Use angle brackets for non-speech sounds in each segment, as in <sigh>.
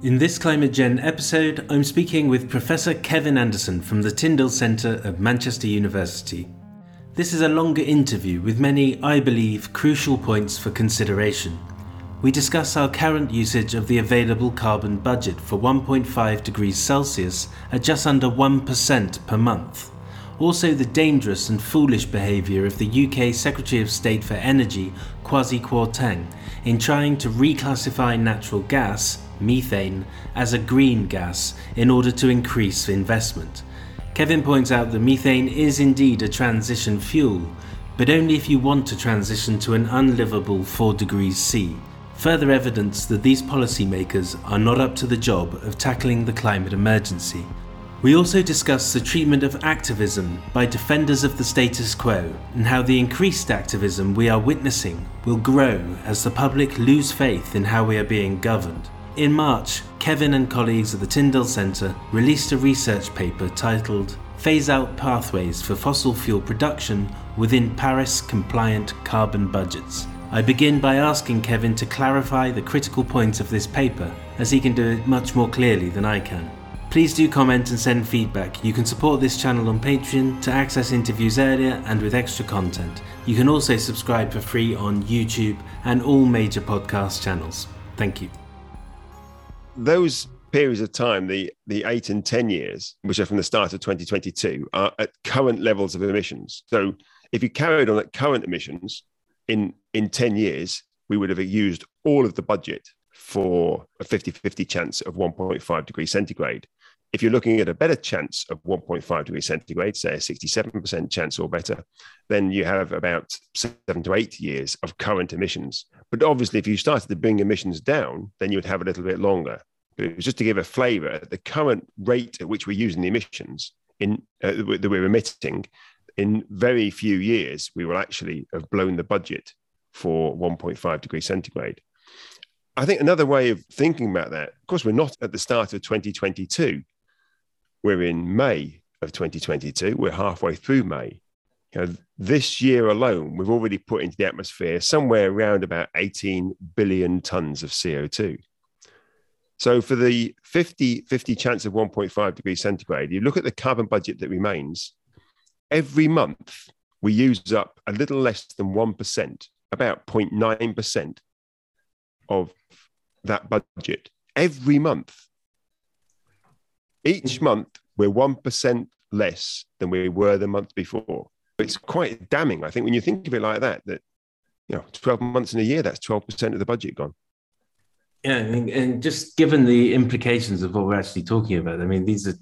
In this Climate Gen episode, I'm speaking with Professor Kevin Anderson from the Tyndall Centre at Manchester University. This is a longer interview with many, I believe, crucial points for consideration. We discuss our current usage of the available carbon budget for 1.5 degrees Celsius at just under 1% per month. Also, the dangerous and foolish behaviour of the UK Secretary of State for Energy, Kwasi Kwarteng, in trying to reclassify natural gas methane, as a green gas in order to increase investment. Kevin points out that methane is indeed a transition fuel, but only if you want to transition to an unlivable 4 degrees C. Further evidence that these policymakers are not up to the job of tackling the climate emergency. We also discuss the treatment of activism by defenders of the status quo and how the increased activism we are witnessing will grow as the public lose faith in how we are being governed. In March, Kevin and colleagues at the Tyndall Centre released a research paper titled Phase Out Pathways for Fossil Fuel Production Within Paris Compliant Carbon Budgets. I begin by asking Kevin to clarify the critical points of this paper, as he can do it much more clearly than I can. Please do comment and send feedback. You can support this channel on Patreon to access interviews earlier and with extra content. You can also subscribe for free on YouTube and all major podcast channels. Thank you those periods of time, the the eight and ten years, which are from the start of 2022, are at current levels of emissions. So if you carried on at current emissions in in 10 years, we would have used all of the budget for a 50-50 chance of 1.5 degrees centigrade. If you're looking at a better chance of 1.5 degrees centigrade, say a 67% chance or better, then you have about seven to eight years of current emissions. But obviously, if you started to bring emissions down, then you would have a little bit longer. But it was just to give a flavour. At the current rate at which we're using the emissions in uh, that we're emitting, in very few years, we will actually have blown the budget for 1.5 degrees centigrade. I think another way of thinking about that, of course, we're not at the start of 2022. We're in May of 2022. We're halfway through May. You know, this year alone, we've already put into the atmosphere somewhere around about 18 billion tons of CO2. So for the 50, 50 chance of 1.5 degrees centigrade, you look at the carbon budget that remains, every month we use up a little less than 1%, about 0.9% of that budget every month. Each month, we're 1% less than we were the month before. It's quite damning, I think, when you think of it like that, that, you know, 12 months in a year, that's 12% of the budget gone. Yeah, and just given the implications of what we're actually talking about, I mean, these are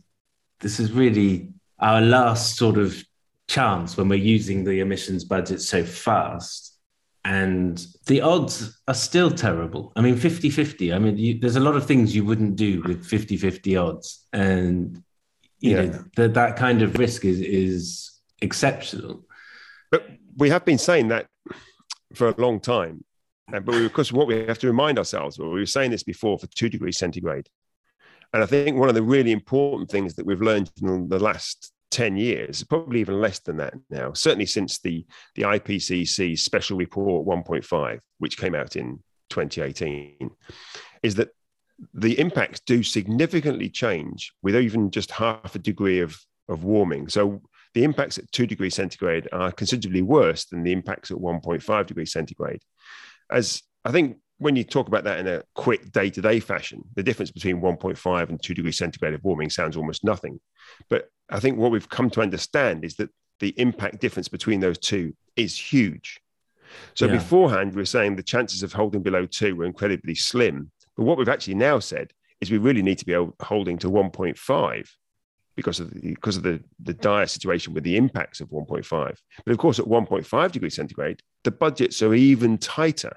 this is really our last sort of chance when we're using the emissions budget so fast and the odds are still terrible. I mean, 50 50. I mean, you, there's a lot of things you wouldn't do with 50 50 odds. And, you yeah. know, that, that kind of risk is, is exceptional. But we have been saying that for a long time. But we, of course, what we have to remind ourselves, well, we were saying this before for two degrees centigrade. And I think one of the really important things that we've learned in the last 10 years, probably even less than that now, certainly since the, the IPCC special report 1.5, which came out in 2018, is that the impacts do significantly change with even just half a degree of, of warming. So the impacts at two degrees centigrade are considerably worse than the impacts at 1.5 degrees centigrade. As I think when you talk about that in a quick day to day fashion, the difference between 1.5 and 2 degrees centigrade of warming sounds almost nothing. But I think what we've come to understand is that the impact difference between those two is huge. So yeah. beforehand, we were saying the chances of holding below two were incredibly slim. But what we've actually now said is we really need to be holding to 1.5 because of the, because of the, the dire situation with the impacts of 1.5. But of course, at 1.5 degrees centigrade, the budgets are even tighter.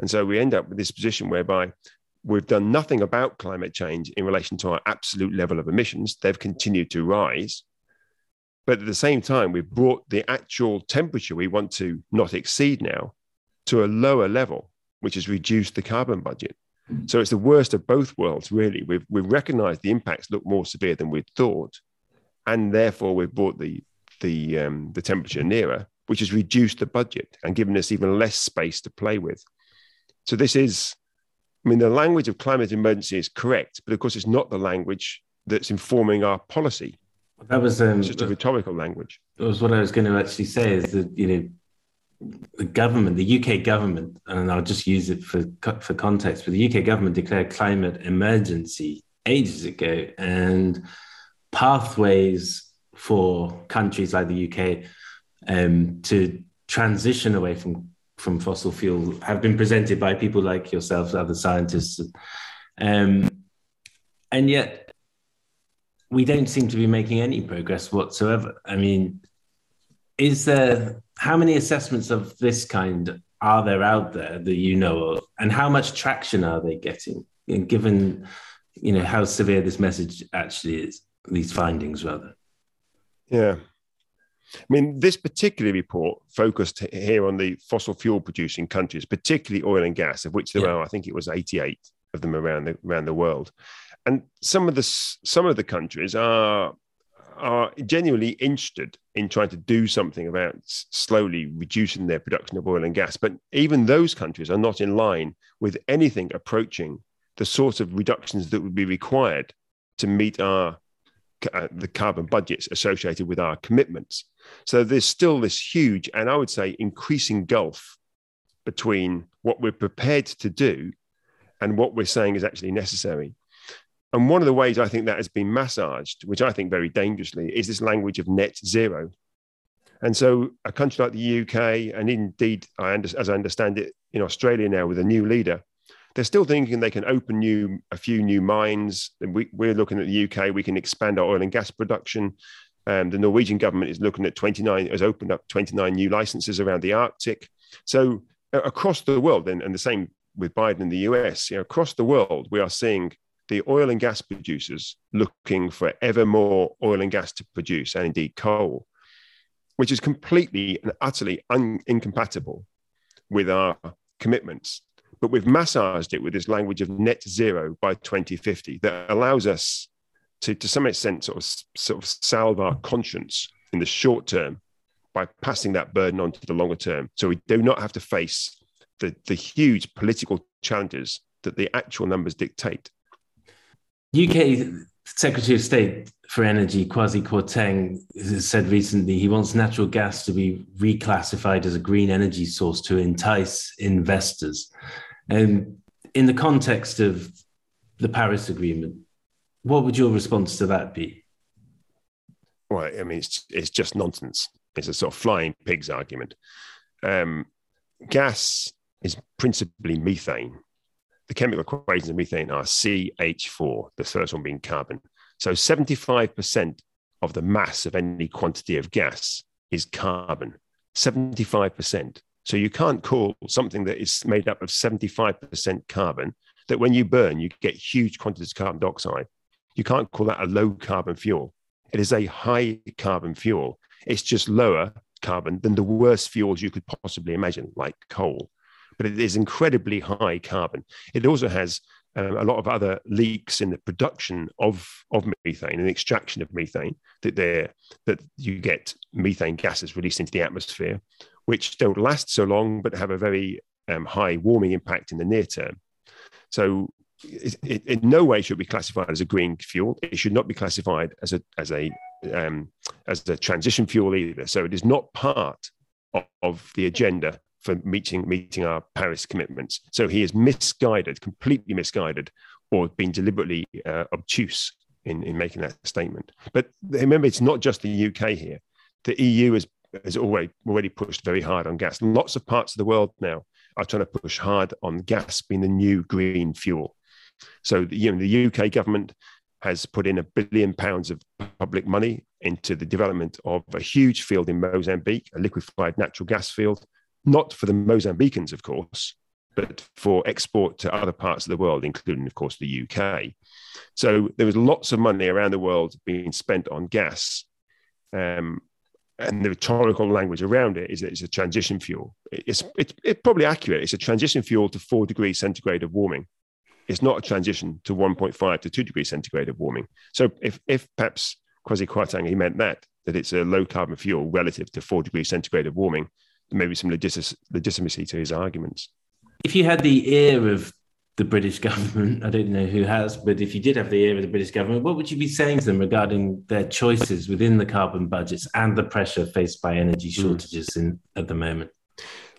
And so we end up with this position whereby we've done nothing about climate change in relation to our absolute level of emissions. They've continued to rise. But at the same time, we've brought the actual temperature we want to not exceed now to a lower level, which has reduced the carbon budget. So it's the worst of both worlds, really. We've, we've recognized the impacts look more severe than we'd thought. And therefore, we've brought the, the, um, the temperature nearer, which has reduced the budget and given us even less space to play with. So this is I mean, the language of climate emergency is correct, but of course, it's not the language that's informing our policy. That was um, just a rhetorical language. That was what I was going to actually say. Is that you know the government, the UK government, and I'll just use it for for context, but the UK government declared climate emergency ages ago, and pathways for countries like the UK um, to transition away from from fossil fuel have been presented by people like yourselves, other scientists, um, and yet we don't seem to be making any progress whatsoever. I mean, is there how many assessments of this kind are there out there that you know of, and how much traction are they getting? Given you know how severe this message actually is, these findings rather. Yeah. I mean, this particular report focused here on the fossil fuel producing countries, particularly oil and gas, of which there yeah. are, I think it was 88 of them around the around the world. And some of the some of the countries are are genuinely interested in trying to do something about slowly reducing their production of oil and gas. But even those countries are not in line with anything approaching the sort of reductions that would be required to meet our uh, the carbon budgets associated with our commitments. So there's still this huge and I would say increasing gulf between what we're prepared to do and what we're saying is actually necessary. And one of the ways I think that has been massaged, which I think very dangerously, is this language of net zero. And so a country like the UK, and indeed, I as I understand it, in Australia now with a new leader, they're still thinking they can open new a few new mines. We, are looking at the UK. We can expand our oil and gas production. Um, the Norwegian government is looking at 29 has opened up 29 new licenses around the Arctic. So uh, across the world, and, and the same with Biden in the US, you know, across the world, we are seeing the oil and gas producers looking for ever more oil and gas to produce, and indeed coal, which is completely and utterly un- incompatible with our commitments. But we've massaged it with this language of net zero by 2050 that allows us to, to some extent, sort of, sort of salve our conscience in the short term by passing that burden on to the longer term. So we do not have to face the, the huge political challenges that the actual numbers dictate. UK Secretary of State for Energy, Kwasi Kwarteng, said recently he wants natural gas to be reclassified as a green energy source to entice investors. And in the context of the Paris Agreement, what would your response to that be? Well, I mean, it's, it's just nonsense. It's a sort of flying pigs argument. Um, gas is principally methane the chemical equations of methane are CH4, the first one being carbon. So 75% of the mass of any quantity of gas is carbon. 75%. So you can't call something that is made up of 75% carbon that when you burn, you get huge quantities of carbon dioxide. You can't call that a low carbon fuel. It is a high carbon fuel. It's just lower carbon than the worst fuels you could possibly imagine, like coal but it is incredibly high carbon. It also has um, a lot of other leaks in the production of, of methane and extraction of methane that that you get methane gases released into the atmosphere, which don't last so long but have a very um, high warming impact in the near term. So it, it, in no way should be classified as a green fuel. It should not be classified as a as a um, as a transition fuel either. So it is not part of, of the agenda for meeting meeting our Paris commitments. So he is misguided, completely misguided, or been deliberately uh, obtuse in, in making that statement. But remember, it's not just the UK here. The EU has has already already pushed very hard on gas. Lots of parts of the world now are trying to push hard on gas being the new green fuel. So you know, the UK government has put in a billion pounds of public money into the development of a huge field in Mozambique, a liquefied natural gas field not for the Mozambicans, of course, but for export to other parts of the world, including, of course, the UK. So there was lots of money around the world being spent on gas. Um, and the rhetorical language around it is that it's a transition fuel. It's, it's, it's probably accurate. It's a transition fuel to four degrees centigrade of warming. It's not a transition to 1.5 to two degrees centigrade of warming. So if, if perhaps Kwasi Kwarteng, he meant that, that it's a low carbon fuel relative to four degrees centigrade of warming, maybe some legitimacy to his arguments. If you had the ear of the British government, <laughs> I don't know who has, but if you did have the ear of the British government, what would you be saying to them regarding their choices within the carbon budgets and the pressure faced by energy hmm. shortages mm. in at the moment?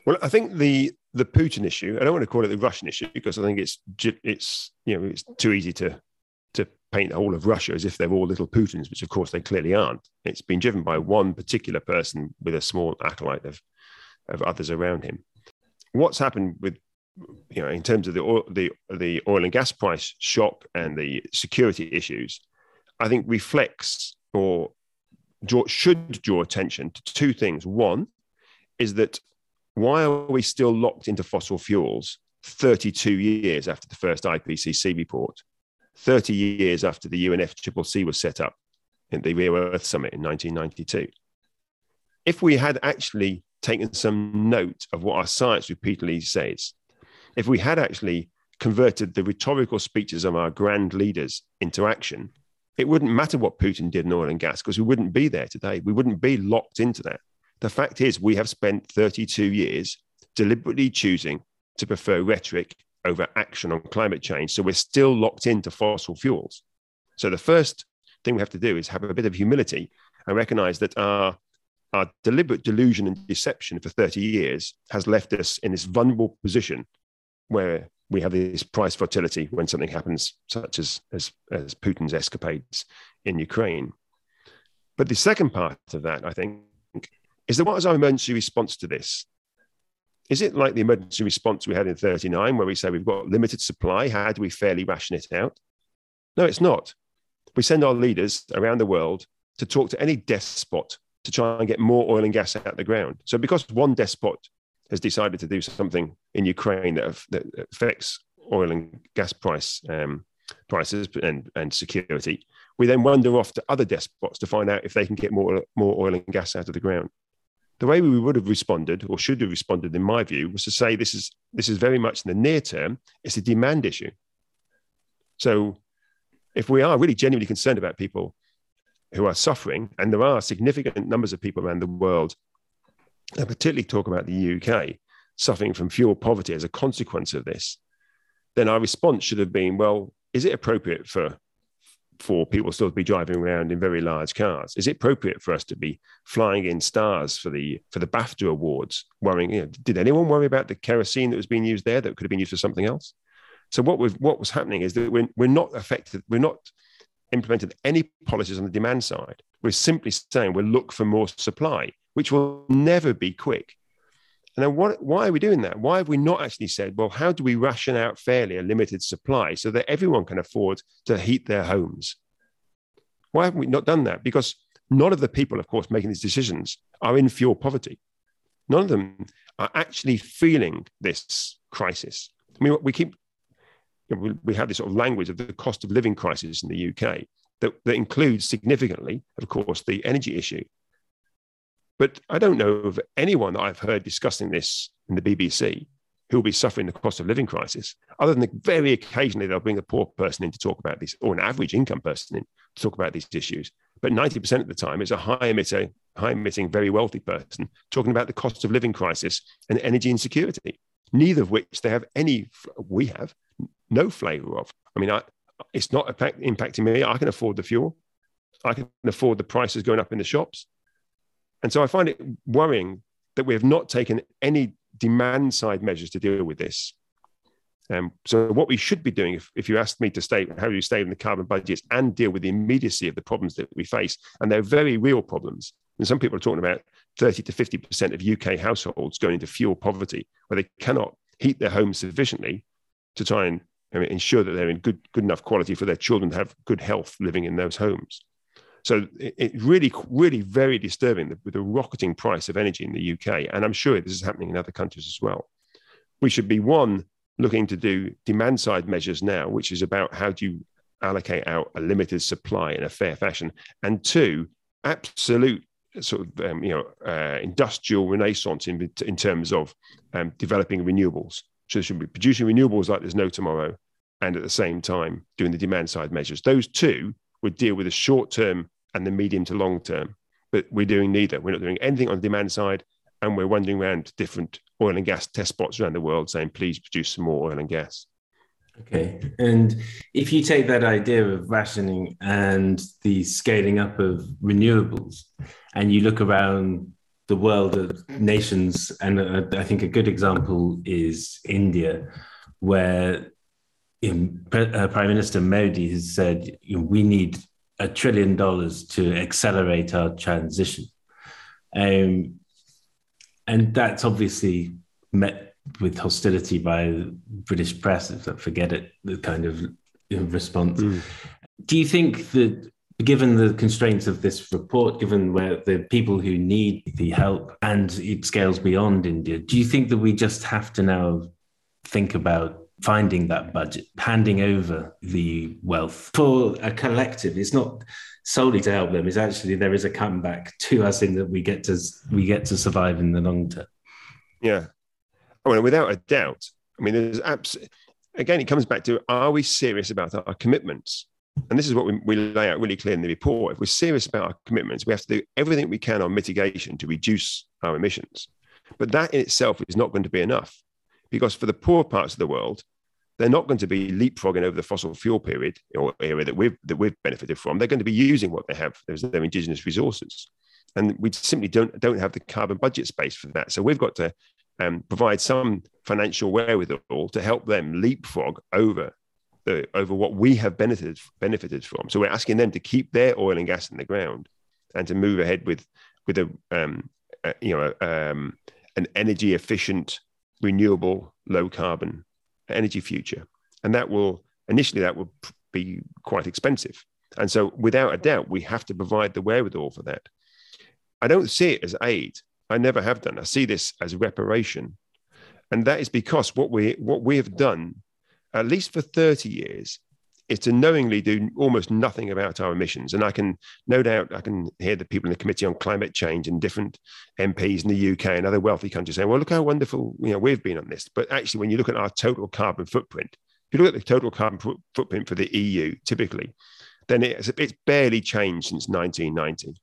Well, I think the the Putin issue. I don't want to call it the Russian issue because I think it's it's you know it's too easy to to paint the whole of Russia as if they're all little Putins, which of course they clearly aren't. It's been driven by one particular person with a small acolyte of of others around him. What's happened with you know, in terms of the oil, the the oil and gas price shock and the security issues, I think reflects or draw, should draw attention to two things. One is that why are we still locked into fossil fuels 32 years after the first IPCC report, 30 years after the UNFCCC was set up in the Rio Earth Summit in 1992? If we had actually taken some note of what our science repeatedly says, if we had actually converted the rhetorical speeches of our grand leaders into action, it wouldn't matter what Putin did in oil and gas because we wouldn't be there today. We wouldn't be locked into that. The fact is, we have spent 32 years deliberately choosing to prefer rhetoric over action on climate change. So we're still locked into fossil fuels. So the first thing we have to do is have a bit of humility and recognize that our, our deliberate delusion and deception for 30 years has left us in this vulnerable position where we have this price volatility when something happens, such as, as, as Putin's escapades in Ukraine. But the second part of that, I think, is that what is our emergency response to this? Is it like the emergency response we had in 39, where we say we've got limited supply? How do we fairly ration it out? No, it's not. We send our leaders around the world to talk to any despot to try and get more oil and gas out of the ground. So, because one despot has decided to do something in Ukraine that, that affects oil and gas price um, prices and, and security, we then wander off to other despots to find out if they can get more, more oil and gas out of the ground. The way we would have responded, or should have responded, in my view, was to say this is this is very much in the near term. It's a demand issue. So, if we are really genuinely concerned about people who are suffering, and there are significant numbers of people around the world and particularly talk about the UK suffering from fuel poverty as a consequence of this, then our response should have been, well, is it appropriate for for people still to be driving around in very large cars? Is it appropriate for us to be flying in stars for the for the BAFTA awards? Worrying, you know, did anyone worry about the kerosene that was being used there that could have been used for something else? So what was what was happening is that we're, we're not affected, we're not implemented any policies on the demand side. We're simply saying we'll look for more supply which will never be quick. And then what, why are we doing that? Why have we not actually said, well, how do we ration out fairly a limited supply so that everyone can afford to heat their homes? Why haven't we not done that? Because none of the people, of course, making these decisions are in fuel poverty. None of them are actually feeling this crisis. I mean, we keep, you know, we, have this sort of language of the cost of living crisis in the UK that, that includes significantly, of course, the energy issue. But I don't know of anyone that I've heard discussing this in the BBC who will be suffering the cost of living crisis, other than very occasionally they'll bring a poor person in to talk about this, or an average income person in to talk about these issues. But 90% of the time, it's a high emitter, high emitting, very wealthy person talking about the cost of living crisis and energy insecurity, neither of which they have any, we have no flavor of. I mean, I, it's not impacting me. I can afford the fuel. I can afford the prices going up in the shops. And so I find it worrying that we have not taken any demand side measures to deal with this. Um, so what we should be doing, if, if you asked me to stay, how do you stay in the carbon budgets and deal with the immediacy of the problems that we face, and they're very real problems. And some people are talking about 30 to 50% of UK households going into fuel poverty, where they cannot heat their homes sufficiently to try and I mean, ensure that they're in good, good enough quality for their children to have good health living in those homes. So it's really, really very disturbing with the rocketing price of energy in the UK. And I'm sure this is happening in other countries as well. We should be one, looking to do demand side measures now, which is about how do you allocate out a limited supply in a fair fashion. And two, absolute sort of um, you know uh, industrial renaissance in, in terms of um, developing renewables. So there should be producing renewables like there's no tomorrow, and at the same time doing the demand side measures. Those two would deal with the short term and the medium to long term. But we're doing neither. We're not doing anything on the demand side. And we're wandering around different oil and gas test spots around the world saying, please produce some more oil and gas. Okay. And if you take that idea of rationing and the scaling up of renewables, and you look around the world of nations, and uh, I think a good example is India, where in, uh, Prime Minister Modi has said you know, we need a trillion dollars to accelerate our transition. Um, and that's obviously met with hostility by British press. Forget it, the kind of response. Mm. Do you think that, given the constraints of this report, given where the people who need the help and it scales beyond India, do you think that we just have to now think about finding that budget, handing over the wealth for a collective? It's not solely to help them. It's actually there is a comeback to us in that we get to we get to survive in the long term. Yeah, I mean, without a doubt. I mean, there's absolutely, again, it comes back to are we serious about our commitments? And this is what we, we lay out really clear in the report. If we're serious about our commitments, we have to do everything we can on mitigation to reduce our emissions. But that in itself is not going to be enough because for the poor parts of the world, they're not going to be leapfrogging over the fossil fuel period or area that we've that we've benefited from. They're going to be using what they have as their indigenous resources, and we simply don't don't have the carbon budget space for that. So we've got to um, provide some financial wherewithal to help them leapfrog over the, over what we have benefited benefited from. So we're asking them to keep their oil and gas in the ground and to move ahead with with a, um, a you know um, an energy efficient, renewable, low carbon energy future, and that will initially that will be quite expensive. And so, without a doubt, we have to provide the wherewithal for that. I don't see it as aid. I never have done. I see this as reparation. And that is because what we what we have done, at least for 30 years, is to knowingly do almost nothing about our emissions. And I can no doubt I can hear the people in the Committee on Climate Change and different MPs in the UK and other wealthy countries saying, well, look how wonderful you know we've been on this. But actually, when you look at our total carbon footprint, if you look at the total carbon footprint for the EU, typically, then it's, it's barely changed since 1990.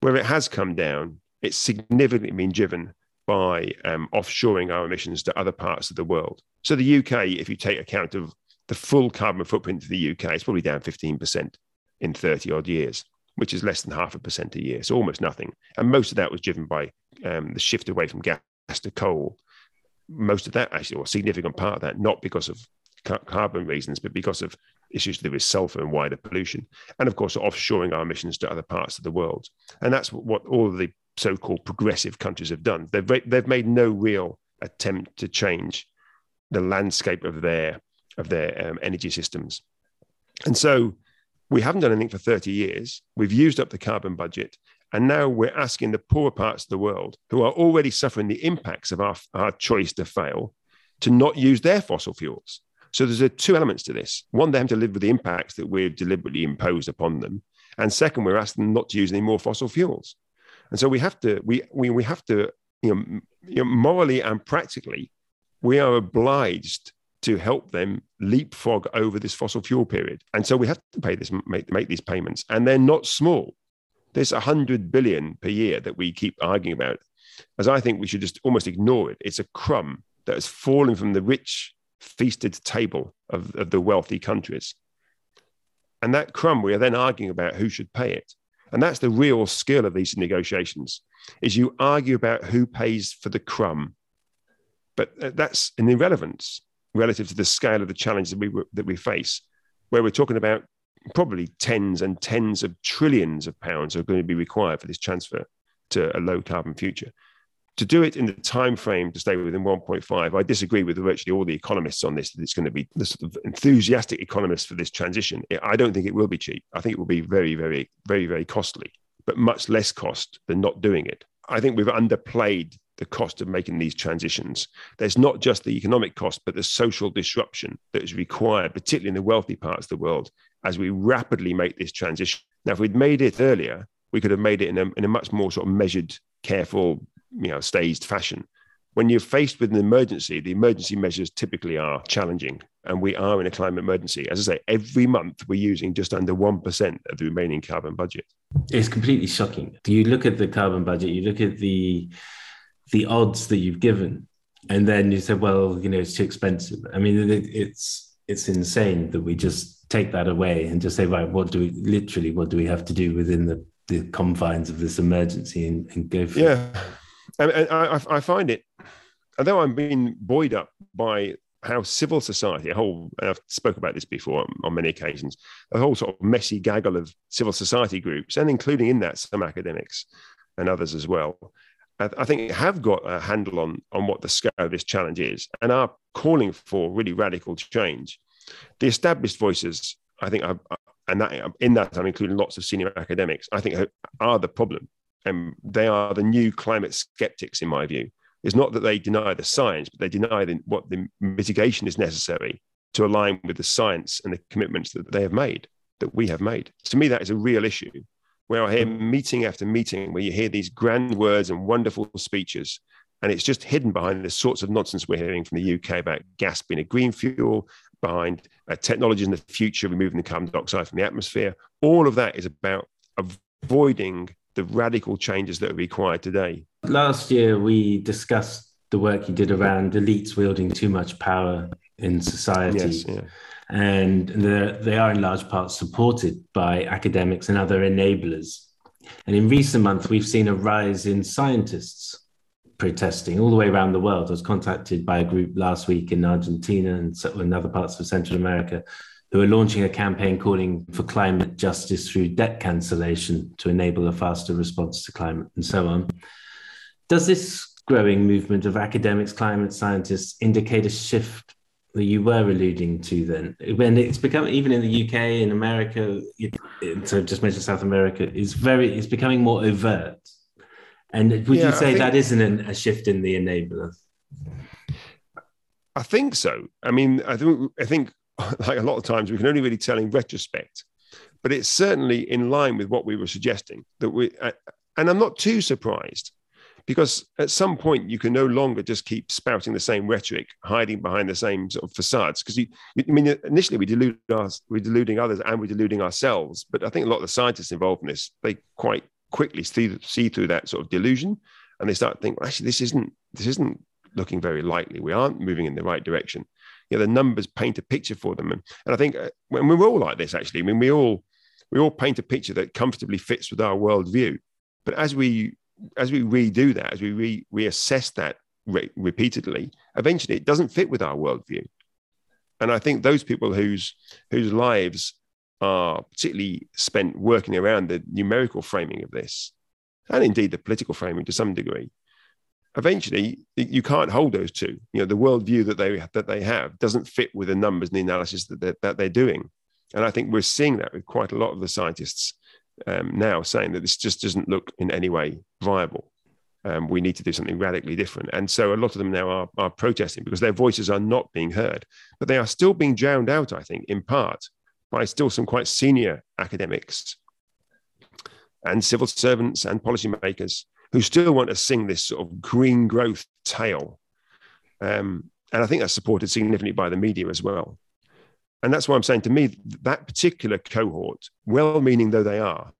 Where it has come down it's significantly been driven by um, offshoring our emissions to other parts of the world. So the UK, if you take account of the full carbon footprint of the UK, is probably down 15% in 30 odd years, which is less than half a percent a year. So almost nothing. And most of that was driven by um, the shift away from gas to coal. Most of that, actually, or a significant part of that, not because of carbon reasons, but because of issues do with sulfur and wider pollution. And of course, offshoring our emissions to other parts of the world. And that's what all of the so-called progressive countries have done. They've they've made no real attempt to change the landscape of their of their um, energy systems, and so we haven't done anything for 30 years. We've used up the carbon budget, and now we're asking the poorer parts of the world who are already suffering the impacts of our, our choice to fail to not use their fossil fuels. So there's a, two elements to this. One, they have to live with the impacts that we've deliberately imposed upon them. And second, we're asking them not to use any more fossil fuels. And so we have to we we, we have to you know, you know morally and practically we are obliged to help them leapfrog over this fossil fuel period. And so we have to pay this make, make these payments and they're not small. There's 100 billion per year that we keep arguing about. As I think we should just almost ignore it. It's a crumb that has fallen from the rich feasted table of, of the wealthy countries. And that crumb, we are then arguing about who should pay it. And that's the real skill of these negotiations is you argue about who pays for the crumb. But uh, that's an irrelevance relative to the scale of the challenge that we, that we face, where we're talking about probably tens and tens of trillions of pounds are going to be required for this transfer to a low carbon future. To do it in the time frame to stay within 1.5 i disagree with virtually all the economists on this that it's going to be the sort of enthusiastic economists for this transition. I don't think it will be cheap. I think it will be very very very very costly but much less cost than not doing it. I think we've underplayed the cost of making these transitions there's not just the economic cost but the social disruption that is required particularly in the wealthy parts of the world as we rapidly make this transition now if we'd made it earlier we could have made it in a, in a much more sort of measured careful you know staged fashion. When you're faced with an emergency, the emergency measures typically are challenging, and we are in a climate emergency. As I say, every month we're using just under one percent of the remaining carbon budget. It's completely shocking. You look at the carbon budget, you look at the the odds that you've given, and then you said, well, you know, it's too expensive. I mean, it's it's insane that we just take that away and just say, right, what do we literally what do we have to do within the, the confines of this emergency and, and go for yeah. And, and I, I find it, although I'm being buoyed up by how civil society, a whole, I've spoke about this before on, on, many occasions, a whole sort of messy gaggle of civil society groups, and including in that some academics and others as well, I think have got a handle on, on what the scale of this challenge is and are calling for really radical change. The established voices, I think, are, and that, in that I'm including lots of senior academics, I think are the problem. And they are the new climate skeptics, in my view. It's not that they deny the science, but they deny the, what the mitigation is necessary to align with the science and the commitments that they have made, that we have made. To me, that is a real issue where I hear meeting after meeting where you hear these grand words and wonderful speeches, and it's just hidden behind the sorts of nonsense we're hearing from the UK about gas being a green fuel, behind uh, technologies in the future, removing the carbon dioxide from the atmosphere. All of that is about avoiding the radical changes that are required today. Last year, we discussed the work you did around elites wielding too much power in society. Yes, yeah and they are in large part supported by academics and other enablers. And in recent months, we've seen a rise in scientists protesting all the way around the world. I was contacted by a group last week in Argentina and in other parts of Central America who are launching a campaign calling for climate justice through debt cancellation to enable a faster response to climate and so on. Does this growing movement of academics, climate scientists indicate a shift that you were alluding to then. When it's become even in the uk in america so just mention south america is very it's becoming more overt. And would yeah, you say think, that isn't a shift in the enabler? I think so. I mean i think i think <laughs> like a lot of times we can only really tell in retrospect but it's certainly in line with what we were suggesting that we and i'm not too surprised because at some point you can no longer just keep spouting the same rhetoric, hiding behind the same sort of facades. Because you, I mean, initially we delude us, we're deluding others, and we're deluding ourselves. But I think a lot of the scientists involved in this, they quite quickly see, see through that sort of delusion, and they start to think, well, actually, this isn't this isn't looking very likely. We aren't moving in the right direction. You know, the numbers paint a picture for them, and, and I think uh, when we're all like this, actually, I mean, we all we all paint a picture that comfortably fits with our worldview. But as we as we redo that, as we re- reassess that re- repeatedly, eventually it doesn't fit with our worldview. And I think those people whose whose lives are particularly spent working around the numerical framing of this, and indeed the political framing to some degree, eventually you can't hold those two. You know, the worldview that they that they have doesn't fit with the numbers and the analysis that they're, that they're doing. And I think we're seeing that with quite a lot of the scientists um, now saying that this just doesn't look in any way viable. Um, we need to do something radically different. And so a lot of them now are, are protesting because their voices are not being heard, but they are still being drowned out, I think, in part by still some quite senior academics and civil servants and policymakers who still want to sing this sort of green growth tale. Um, and I think that's supported significantly by the media as well. And that's why I'm saying to me, that particular cohort, well meaning though they are,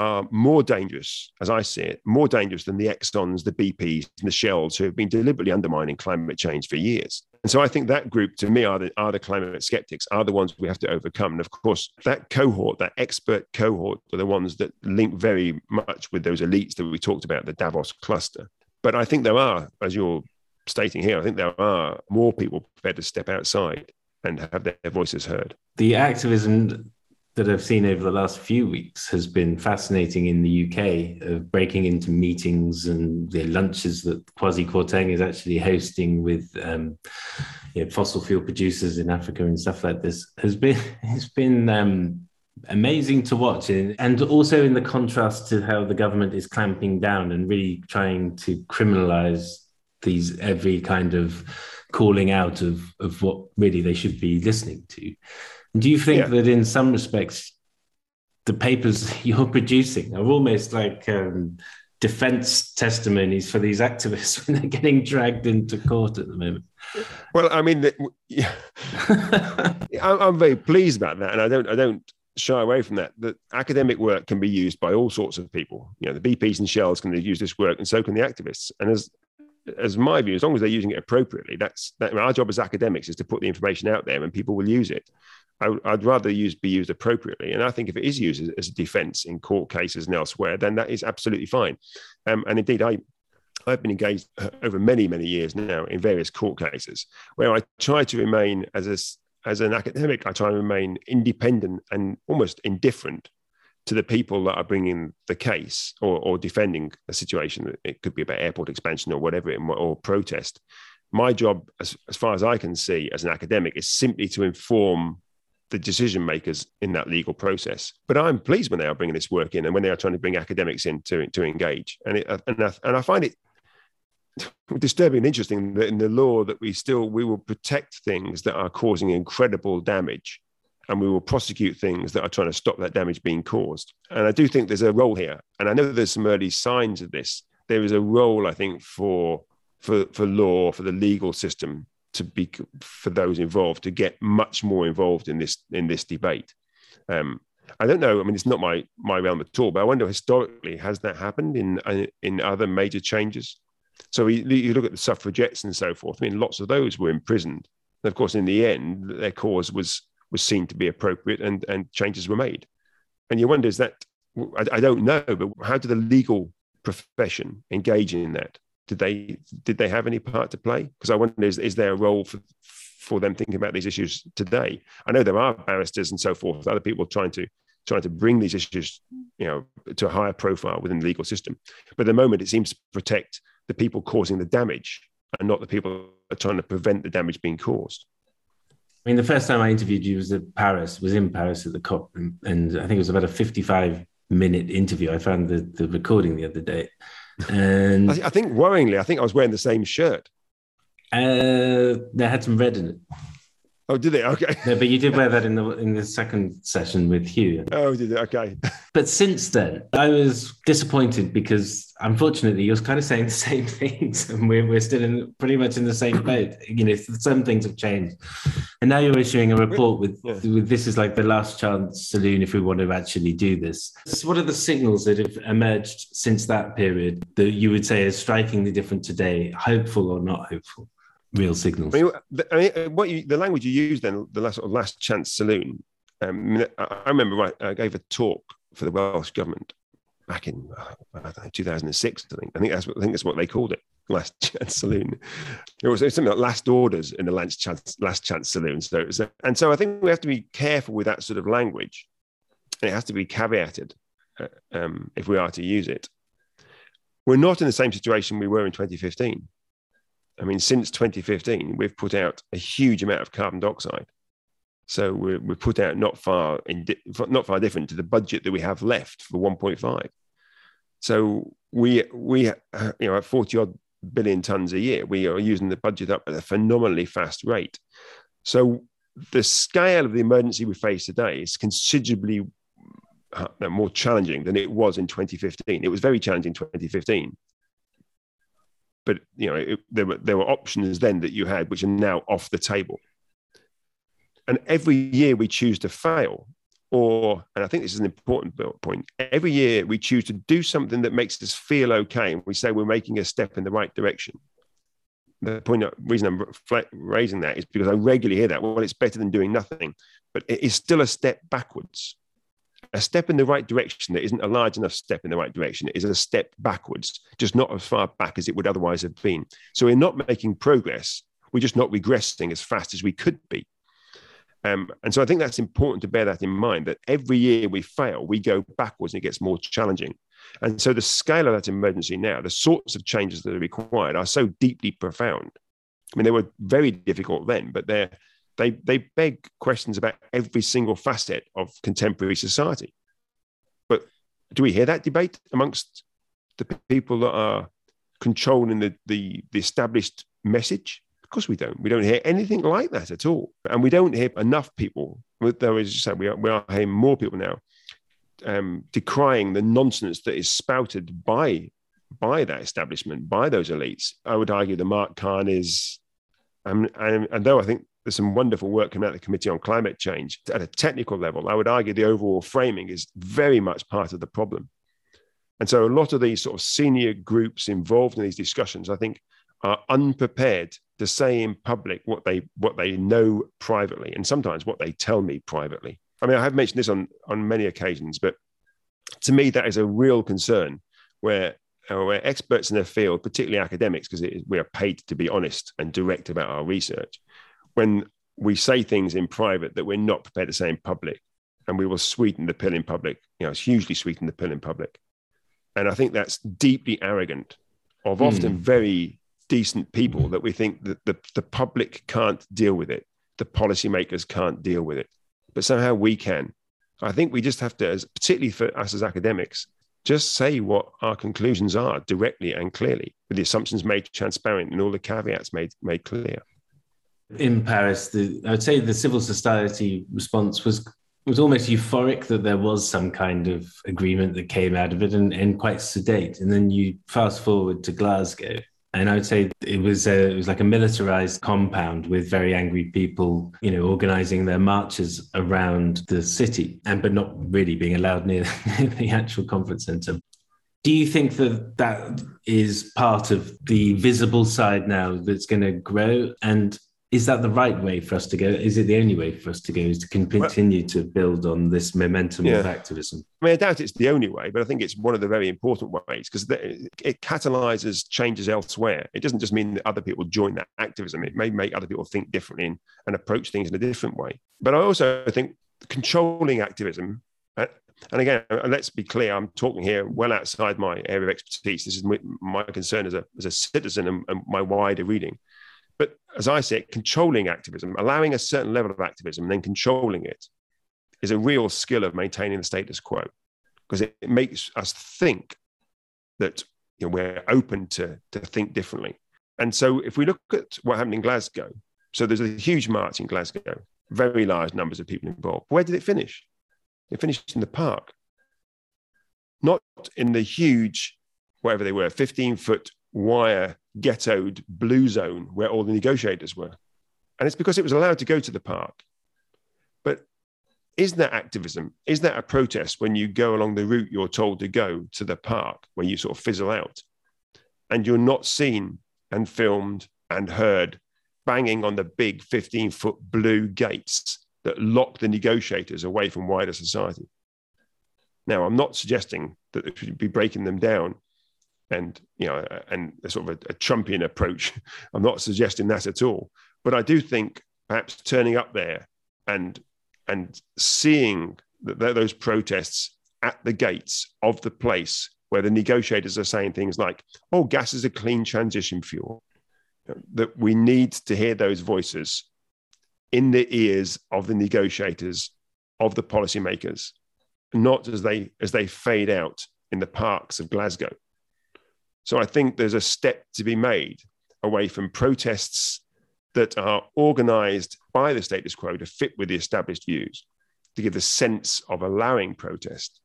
are more dangerous, as I see it, more dangerous than the Exxons, the BPs, and the Shells who have been deliberately undermining climate change for years. And so I think that group, to me, are the, are the climate skeptics, are the ones we have to overcome. And of course, that cohort, that expert cohort, are the ones that link very much with those elites that we talked about, the Davos cluster. But I think there are, as you're stating here, I think there are more people prepared to step outside and have their voices heard. The activism that I've seen over the last few weeks has been fascinating in the UK of breaking into meetings and the lunches that Kwasi Kwarteng is actually hosting with um, you know, fossil fuel producers in Africa and stuff like this has been <laughs> it's been um, amazing to watch and also in the contrast to how the government is clamping down and really trying to criminalize these every kind of calling out of of what really they should be listening to. do you think yeah. that in some respects, the papers <laughs> you're producing are almost like um, defense testimonies for these activists <laughs> when they're getting dragged into court at the moment? Well, I mean, yeah, <laughs> I'm very pleased about that, and I don't, I don't shy away from that. That academic work can be used by all sorts of people. You know, the BPs and Shells can use this work, and so can the activists. And as as my view, as long as they're using it appropriately, that's that, our job as academics is to put the information out there and people will use it. I, would rather use be used appropriately, and I think if it is used as, as a defence in court cases and elsewhere, then that is absolutely fine. Um, and indeed, I I've been engaged uh, over many many years now in various court cases where I try to remain as a as an academic, I try and remain independent and almost indifferent to the people that are bringing the case or, or defending a situation. It could be about airport expansion or whatever, or protest. My job, as, as far as I can see, as an academic, is simply to inform the decision makers in that legal process. But I'm pleased when they are bringing this work in and when they are trying to bring academics in to, to engage. And, it, and, I, and I find it <laughs> disturbing and interesting that in the law that we still we will protect things that are causing incredible damage and we will prosecute things that are trying to stop that damage being caused. And I do think there's a role here. And I know there's some early signs of this. There is a role, I think, for for for law, for the legal system to be for those involved to get much more involved in this in this debate. Um, I don't know. I mean, it's not my my realm at all. But I wonder historically has that happened in in other major changes? So you, you look at the suffragettes and so forth. I mean, lots of those were imprisoned. And of course, in the end, their cause was was seen to be appropriate and, and changes were made. And you wonder, is that, I, I don't know, but how did the legal profession engage in that? Did they did they have any part to play? Because I wonder, is, is there a role for, for them thinking about these issues today? I know there are barristers and so forth, other people trying to trying to bring these issues, you know, to a higher profile within the legal system. But at the moment, it seems to protect the people causing the damage and not the people trying to prevent the damage being caused. I mean, the first time I interviewed you was at Paris, was in Paris at the COP, and, and I think it was about a 55 minute interview. I found the, the recording the other day. And I, think worryingly, I think I was wearing the same shirt. Uh, they had some red in it. Oh, did they? Okay. Yeah, but you did wear that in the in the second session with Hugh. Oh, did it? Okay. But since then, I was disappointed because unfortunately you're kind of saying the <laughs> same things, and we're, we're still in pretty much in the same <coughs> boat. You know, some things have changed, and now you're issuing a report with, yeah. with this is like the last chance saloon if we want to actually do this. So what are the signals that have emerged since that period that you would say is strikingly different today, hopeful or not hopeful? Real signals. I mean, I mean what you, the language you used then, the last, sort of last chance saloon. Um, I remember right, I gave a talk for the Welsh government back in uh, know, 2006. I think I think that's what I think that's what they called it, last <laughs> chance saloon. It was, it was something like last orders in the last chance last chance saloon. So, and so I think we have to be careful with that sort of language, and it has to be caveated uh, um, if we are to use it. We're not in the same situation we were in 2015. I mean, since 2015, we've put out a huge amount of carbon dioxide. So we're, we put out not far in, not far different to the budget that we have left for 1.5. So we we you know at 40 odd billion tons a year, we are using the budget up at a phenomenally fast rate. So the scale of the emergency we face today is considerably uh, more challenging than it was in 2015. It was very challenging in 2015 but you know it, there were there were options then that you had which are now off the table. And every year we choose to fail or and i think this is an important point every year we choose to do something that makes us feel okay and we say we're making a step in the right direction. The point of reason i'm raising that is because i regularly hear that well it's better than doing nothing but it is still a step backwards a step in the right direction that isn't a large enough step in the right direction is a step backwards, just not as far back as it would otherwise have been. So we're not making progress. We're just not regressing as fast as we could be. Um, and so I think that's important to bear that in mind that every year we fail, we go backwards and it gets more challenging. And so the scale of that emergency now, the sorts of changes that are required are so deeply profound. I mean, they were very difficult then, but they're they they beg questions about every single facet of contemporary society. But do we hear that debate amongst the people that are controlling the, the, the established message? Of course, we don't. We don't hear anything like that at all, and we don't hear enough people. Though, as you said, we are, we are hearing more people now um, decrying the nonsense that is spouted by by that establishment, by those elites. I would argue the Mark Carneys, um, and, and though I think there's some wonderful work coming out of the Committee on Climate Change. At a technical level, I would argue the overall framing is very much part of the problem. And so a lot of these sort of senior groups involved in these discussions, I think, are unprepared to say in public what they what they know privately and sometimes what they tell me privately. I mean, I have mentioned this on on many occasions, but to me that is a real concern where uh, where experts in their field, particularly academics, because we are paid to be honest and direct about our research, when we say things in private that we're not prepared to say in public, and we will sweeten the pill in public, you know, it's hugely sweeten the pill in public. And I think that's deeply arrogant of mm. often very decent people that we think that the, the public can't deal with it, the policymakers can't deal with it, but somehow we can. I think we just have to, as, particularly for us as academics, just say what our conclusions are directly and clearly, with the assumptions made transparent and all the caveats made made clear. In Paris, the, I would say the civil society response was was almost euphoric that there was some kind of agreement that came out of it and, and quite sedate. And then you fast forward to Glasgow, and I would say it was a, it was like a militarized compound with very angry people, you know, organizing their marches around the city, and but not really being allowed near <laughs> the actual conference center. Do you think that that is part of the visible side now that's going to grow? And is that the right way for us to go? Is it the only way for us to go? Is to continue well, to build on this momentum yeah. of activism? I mean, I doubt it's the only way, but I think it's one of the very important ways because it catalyzes changes elsewhere. It doesn't just mean that other people join that activism; it may make other people think differently and approach things in a different way. But I also think controlling activism. Uh, and again, uh, let's be clear, I'm talking here well outside my area of expertise. This is my concern as a, as a citizen and, and my wider reading but as I say, controlling activism, allowing a certain level of activism and then controlling it is a real skill of maintaining the status quo because it, it makes us think that you know, we're open to, to think differently. And so if we look at what happened in Glasgow, so there's a huge march in Glasgow, very large numbers of people involved. Where did it finish? It finished in the park, not in the huge, whatever they were, 15 foot wire ghettoed blue zone where all the negotiators were. And it's because it was allowed to go to the park. But is that activism? Is that a protest when you go along the route you're told to go to the park, where you sort of fizzle out and you're not seen and filmed and heard banging on the big 15 foot blue gates that lock the negotiators away from wider society? Now, I'm not suggesting that they should be breaking them down and you know, and a sort of a, a Trumpian approach. <laughs> I'm not suggesting that at all, but I do think perhaps turning up there and and seeing that those protests at the gates of the place where the negotiators are saying things like, "Oh, gas is a clean transition fuel," that we need to hear those voices in the ears of the negotiators, of the policymakers, not as they as they fade out in the parks of Glasgow. So I think there's a step to be made away from protests that are organized by the status quo to fit with the established views, to give the sense of allowing protest.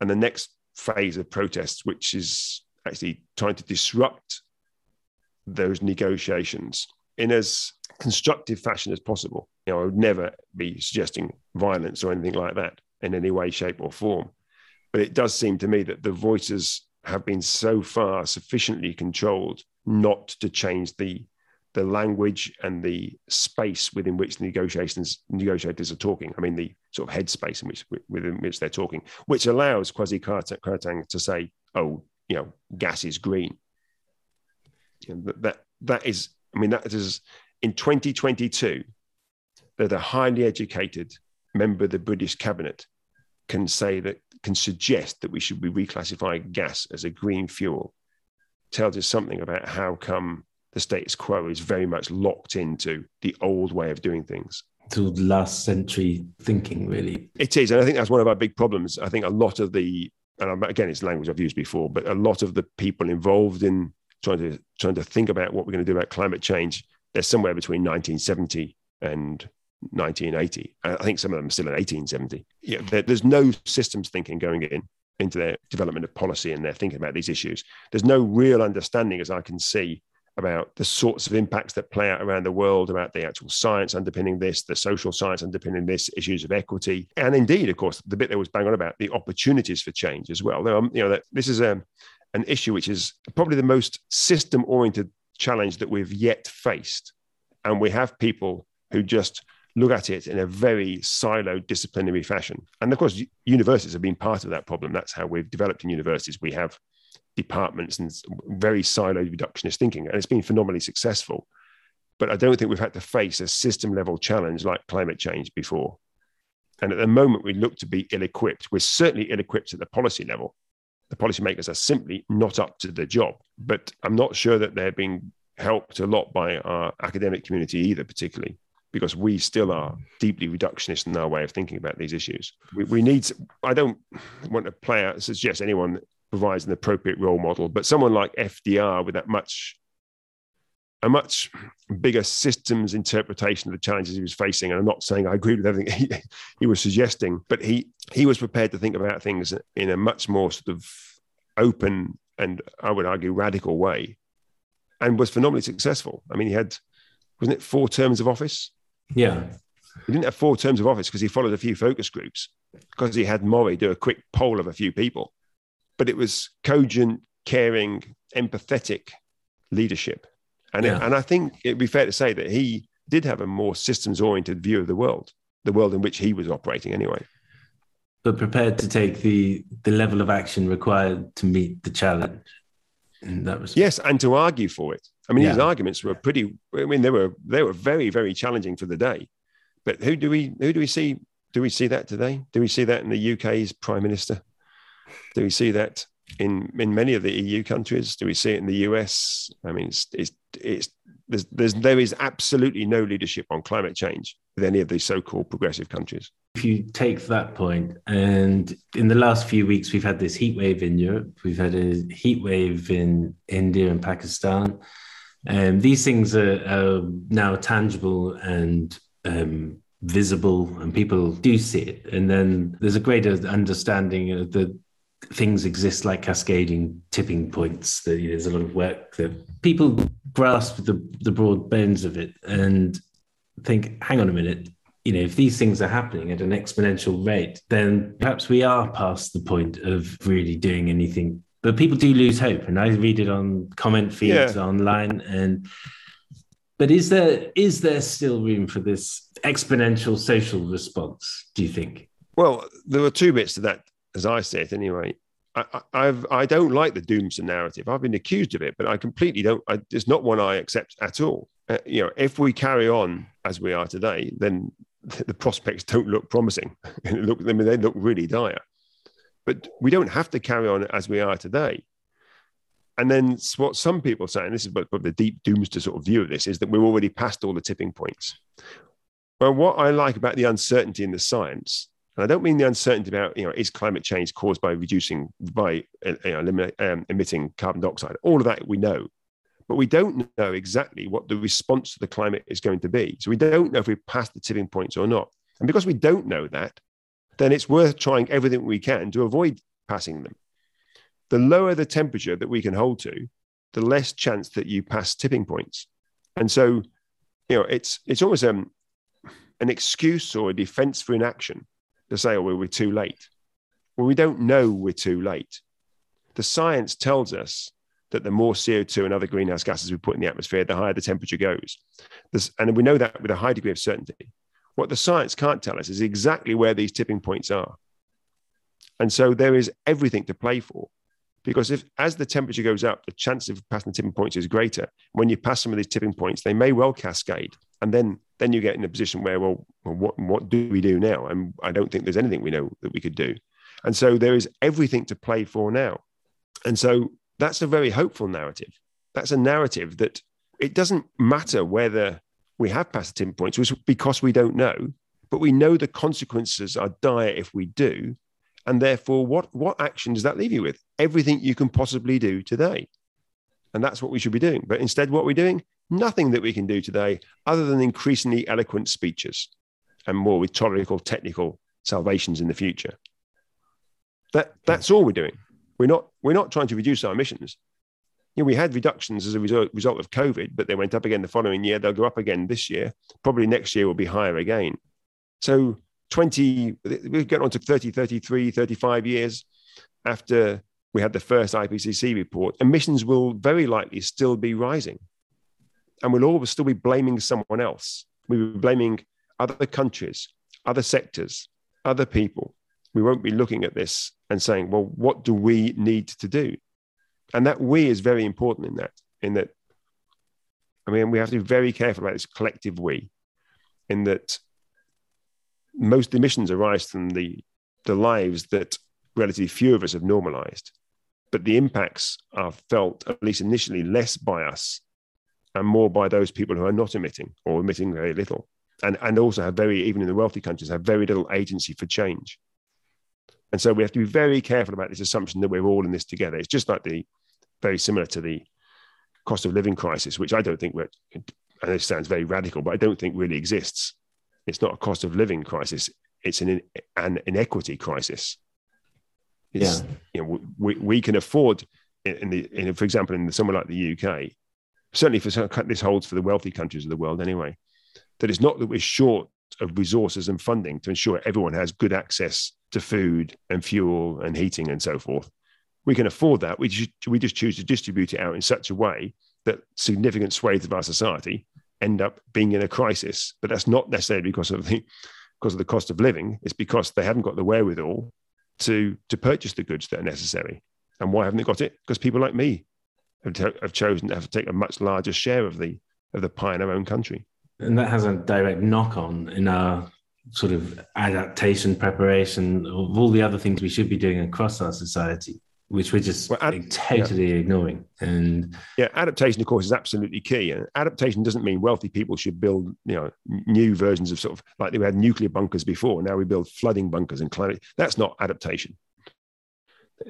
And the next phase of protests, which is actually trying to disrupt those negotiations in as constructive fashion as possible. You know, I would never be suggesting violence or anything like that in any way, shape, or form. But it does seem to me that the voices have been so far sufficiently controlled not to change the the language and the space within which negotiations negotiators are talking. I mean, the sort of headspace in which within which they're talking, which allows Kwasi Kwarteng to say, "Oh, you know, gas is green." that that is, I mean, that is in 2022 that a highly educated member of the British cabinet can say that can suggest that we should be reclassifying gas as a green fuel tells us something about how come the status quo is very much locked into the old way of doing things. To last century thinking, really. It is. And I think that's one of our big problems. I think a lot of the, and again, it's language I've used before, but a lot of the people involved in trying to trying to think about what we're going to do about climate change, they're somewhere between 1970 and 1980. I think some of them are still in 1870. Yeah, there, there's no systems thinking going in into their development of policy and they're thinking about these issues. There's no real understanding, as I can see, about the sorts of impacts that play out around the world, about the actual science underpinning this, the social science underpinning this, issues of equity, and indeed, of course, the bit that was bang on about the opportunities for change as well. You know, that this is a, um, an issue which is probably the most system-oriented challenge that we've yet faced. And we have people who just look at it in a very siloed disciplinary fashion. And of course, universities have been part of that problem. That's how we've developed in universities. We have departments and very siloed reductionist thinking, and it's been phenomenally successful. But I don't think we've had to face a system level challenge like climate change before. And at the moment, we look to be ill equipped. We're certainly ill equipped at the policy level. The policymakers are simply not up to the job. But I'm not sure that they're being helped a lot by our academic community either, particularly because we still are deeply reductionist in our way of thinking about these issues. We, we need, to, I don't want to play out, suggest anyone provides an appropriate role model, but someone like FDR with that much, a much bigger systems interpretation of the challenges he was facing. And I'm not saying I agree with everything he, he was suggesting, but he, he was prepared to think about things in a much more sort of open and I would argue radical way and was phenomenally successful. I mean, he had, wasn't it four terms of office? Yeah. He didn't have four terms of office because he followed a few focus groups, because he had Mori do a quick poll of a few people. But it was cogent, caring, empathetic leadership. And, yeah. it, and I think it'd be fair to say that he did have a more systems oriented view of the world, the world in which he was operating anyway. But prepared to take the, the level of action required to meet the challenge. And that was yes, and to argue for it. I mean, yeah. his arguments were pretty. I mean, they were they were very very challenging for the day. But who do we who do we see? Do we see that today? Do we see that in the UK's prime minister? Do we see that in in many of the EU countries? Do we see it in the US? I mean, it's it's, it's there's, there's there is absolutely no leadership on climate change with any of these so-called progressive countries. If you take that point, and in the last few weeks, we've had this heat wave in Europe, we've had a heat wave in India and Pakistan. Um, these things are, are, now tangible and um, visible, and people do see it. And then there's a greater understanding the things exist like cascading tipping points. That you know, there's a lot of work that people grasp the, the broad bones of it and think, hang on a minute, you know, if these things are happening at an exponential rate, then perhaps we are past the point of really doing anything but people do lose hope, and I read it on comment feeds yeah. online. And but is there is there still room for this exponential social response? Do you think? Well, there are two bits to that, as I see it, anyway. I, I've I don't like the doomsday narrative. I've been accused of it, but I completely don't. I, it's not one I accept at all. Uh, you know, if we carry on as we are today, then the prospects don't look promising. <laughs> look, I mean, they look really dire. But we don't have to carry on as we are today. And then what some people say, and this is what the deep doomsday sort of view of this, is that we're already past all the tipping points. Well, what I like about the uncertainty in the science, and I don't mean the uncertainty about, you know, is climate change caused by reducing, by uh, you know, um, emitting carbon dioxide? All of that we know. But we don't know exactly what the response to the climate is going to be. So we don't know if we've passed the tipping points or not. And because we don't know that, then it's worth trying everything we can to avoid passing them. The lower the temperature that we can hold to, the less chance that you pass tipping points. And so, you know, it's it's almost um, an excuse or a defense for inaction to say, oh, well, we're too late. Well, we don't know we're too late. The science tells us that the more CO2 and other greenhouse gases we put in the atmosphere, the higher the temperature goes. And we know that with a high degree of certainty. What the science can't tell us is exactly where these tipping points are. And so there is everything to play for. Because if as the temperature goes up, the chance of passing the tipping points is greater. When you pass some of these tipping points, they may well cascade. And then then you get in a position where, well, well what, what do we do now? And I don't think there's anything we know that we could do. And so there is everything to play for now. And so that's a very hopeful narrative. That's a narrative that it doesn't matter whether we have passed the tipping points because we don't know, but we know the consequences are dire if we do. And therefore, what, what action does that leave you with? Everything you can possibly do today. And that's what we should be doing. But instead, what we're doing? Nothing that we can do today other than increasingly eloquent speeches and more rhetorical, technical salvations in the future. That, that's all we're doing. We're not, we're not trying to reduce our emissions you know, we had reductions as a result, result of COVID, but they went up again the following year. They'll go up again this year. Probably next year will be higher again. So 20, we get on to 30, 33, 35 years after we had the first IPCC report, emissions will very likely still be rising. and we'll always still be blaming someone else. We'll be blaming other countries, other sectors, other people. We won't be looking at this and saying, well, what do we need to do? And that we is very important in that, in that, I mean, we have to be very careful about this collective we, in that most emissions arise from the, the lives that relatively few of us have normalized. But the impacts are felt, at least initially, less by us and more by those people who are not emitting or emitting very little. And, and also have very, even in the wealthy countries, have very little agency for change. And so we have to be very careful about this assumption that we're all in this together. It's just like the very similar to the cost of living crisis, which I don't think, we're, and this sounds very radical, but I don't think really exists. It's not a cost of living crisis; it's an an inequity crisis. It's, yeah. you know, we, we can afford in the, in, for example, in somewhere like the UK, certainly for this holds for the wealthy countries of the world anyway, that it's not that we're short of resources and funding to ensure everyone has good access to food and fuel and heating and so forth. We can afford that. We just, we just choose to distribute it out in such a way that significant swathes of our society end up being in a crisis. But that's not necessarily because of the because of the cost of living. It's because they haven't got the wherewithal to to purchase the goods that are necessary. And why haven't they got it? Because people like me have, have chosen to have to take a much larger share of the of the pie in our own country. And that has a direct knock on in our sort of adaptation preparation of all the other things we should be doing across our society which we're just well, ad- totally yeah. ignoring. And yeah, adaptation, of course, is absolutely key. And adaptation doesn't mean wealthy people should build, you know, new versions of sort of like we had nuclear bunkers before. Now we build flooding bunkers and climate. That's not adaptation.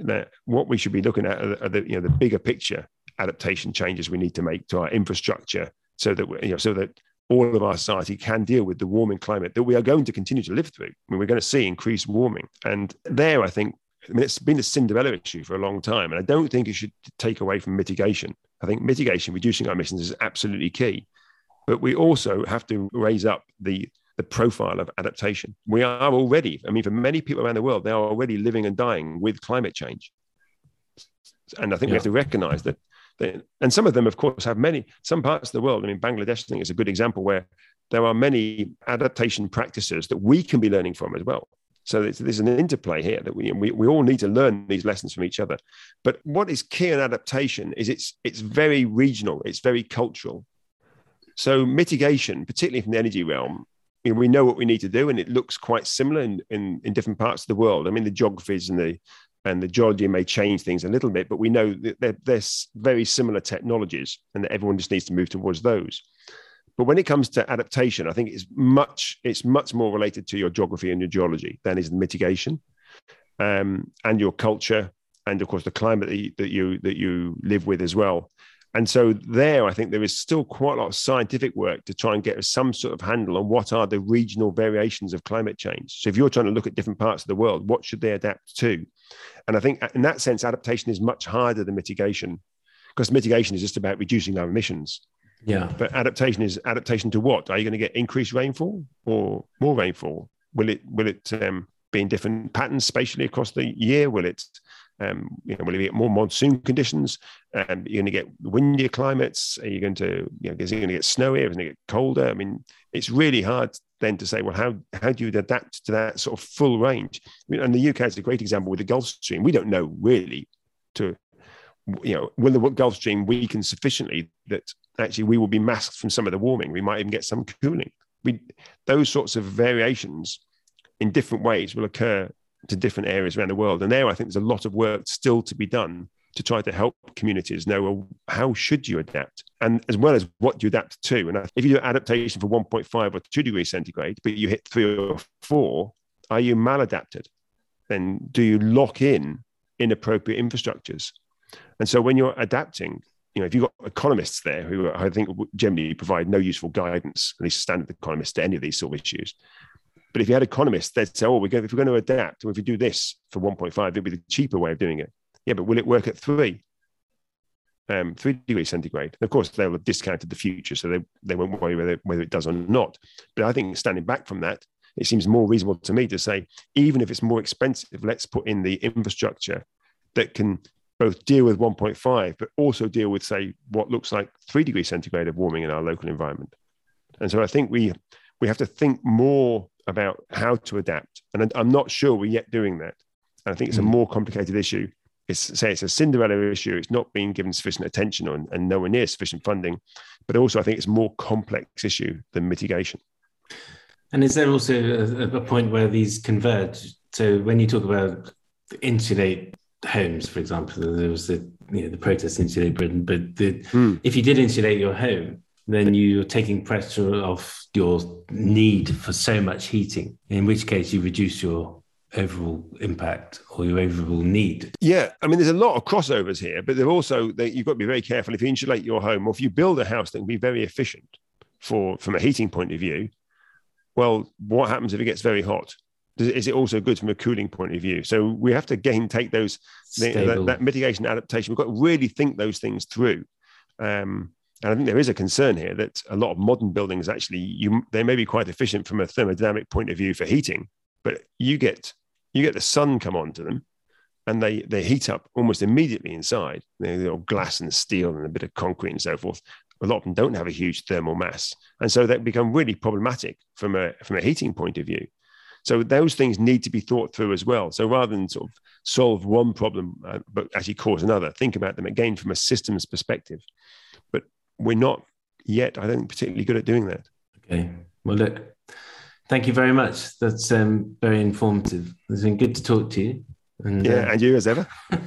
That what we should be looking at are the, you know, the bigger picture adaptation changes we need to make to our infrastructure, so that we, you know, so that all of our society can deal with the warming climate that we are going to continue to live through. I mean, we're going to see increased warming. And there, I think I mean, it's been a Cinderella issue for a long time, and I don't think it should take away from mitigation. I think mitigation, reducing our emissions, is absolutely key. But we also have to raise up the the profile of adaptation. We are already, I mean, for many people around the world, they are already living and dying with climate change. And I think yeah. we have to recognize that, that. And some of them, of course, have many, some parts of the world. I mean, Bangladesh, I think, is a good example where there are many adaptation practices that we can be learning from as well. So there's an interplay here that we, we, we all need to learn these lessons from each other. But what is key in adaptation is it's it's very regional, it's very cultural. So mitigation, particularly from the energy realm, we know what we need to do, and it looks quite similar in, in, in different parts of the world. I mean, the geographies and the and the geology may change things a little bit, but we know that they're, they're very similar technologies, and that everyone just needs to move towards those. But when it comes to adaptation, I think it's much it's much more related to your geography and your geology than is the mitigation, um, and your culture, and of course the climate that you, that you that you live with as well. And so there, I think there is still quite a lot of scientific work to try and get some sort of handle on what are the regional variations of climate change. So if you're trying to look at different parts of the world, what should they adapt to? And I think in that sense, adaptation is much harder than mitigation because mitigation is just about reducing our emissions. Yeah. But adaptation is adaptation to what? Are you going to get increased rainfall or more rainfall? Will it will it um, be in different patterns spatially across the year? Will it um, you know, will you get more monsoon conditions? Um, you're going to get windier climates. Are you going to, you know, is it going to get snowier? Is it going to get colder? I mean, it's really hard then to say, well, how how do you adapt to that sort of full range? I mean, and the UK is a great example with the Gulf Stream. We don't know really to, you know, will the Gulf Stream weaken sufficiently that actually we will be masked from some of the warming. We might even get some cooling. We, those sorts of variations in different ways will occur to different areas around the world. And there, I think there's a lot of work still to be done to try to help communities know well, how should you adapt, and as well as what you adapt to. And if you do adaptation for 1.5 or 2 degrees centigrade, but you hit three or four, are you maladapted? Then do you lock in inappropriate infrastructures? And so when you're adapting, you know, if you've got economists there who I think generally provide no useful guidance, at least standard economists to any of these sort of issues. But if you had economists, they'd say, oh, we're going, if we're going to adapt, if we do this for 1.5, it'll be the cheaper way of doing it. Yeah, but will it work at three? Um, three degrees centigrade. And of course, they'll have discounted the future, so they, they won't worry whether, whether it does or not. But I think standing back from that, it seems more reasonable to me to say, even if it's more expensive, let's put in the infrastructure that can both deal with 1.5, but also deal with, say, what looks like three degrees centigrade of warming in our local environment. And so I think we we have to think more about how to adapt. And I'm not sure we're yet doing that. And I think it's a hmm. more complicated issue. It's say it's a Cinderella issue. It's not being given sufficient attention and, and nowhere near sufficient funding. But also, I think it's a more complex issue than mitigation. And is there also a, a point where these converge? So when you talk about insulate homes, for example, there was the you know the protest insulate Britain, but the, mm. if you did insulate your home, then you're taking pressure off your need for so much heating. In which case, you reduce your overall impact or your overall need. Yeah, I mean, there's a lot of crossovers here, but they're also that you've got to be very careful if you insulate your home or if you build a house that can be very efficient for from a heating point of view. Well, what happens if it gets very hot? is it also good from a cooling point of view? So we have to again take those that, that, mitigation adaptation. We've got to really think those things through. Um, and I think there is a concern here that a lot of modern buildings actually you they may be quite efficient from a thermodynamic point of view for heating, but you get you get the sun come onto them, and they they heat up almost immediately inside. They're glass and steel and a bit of concrete and so forth. A lot of them don't have a huge thermal mass, and so they become really problematic from a from a heating point of view. So those things need to be thought through as well. So rather than sort of solve one problem uh, but actually cause another, think about them again from a systems perspective. We're not yet, I think, particularly good at doing that. Okay. Well, look, thank you very much. That's um, very informative. It's been good to talk to you. And, yeah, uh, and you as ever. <laughs>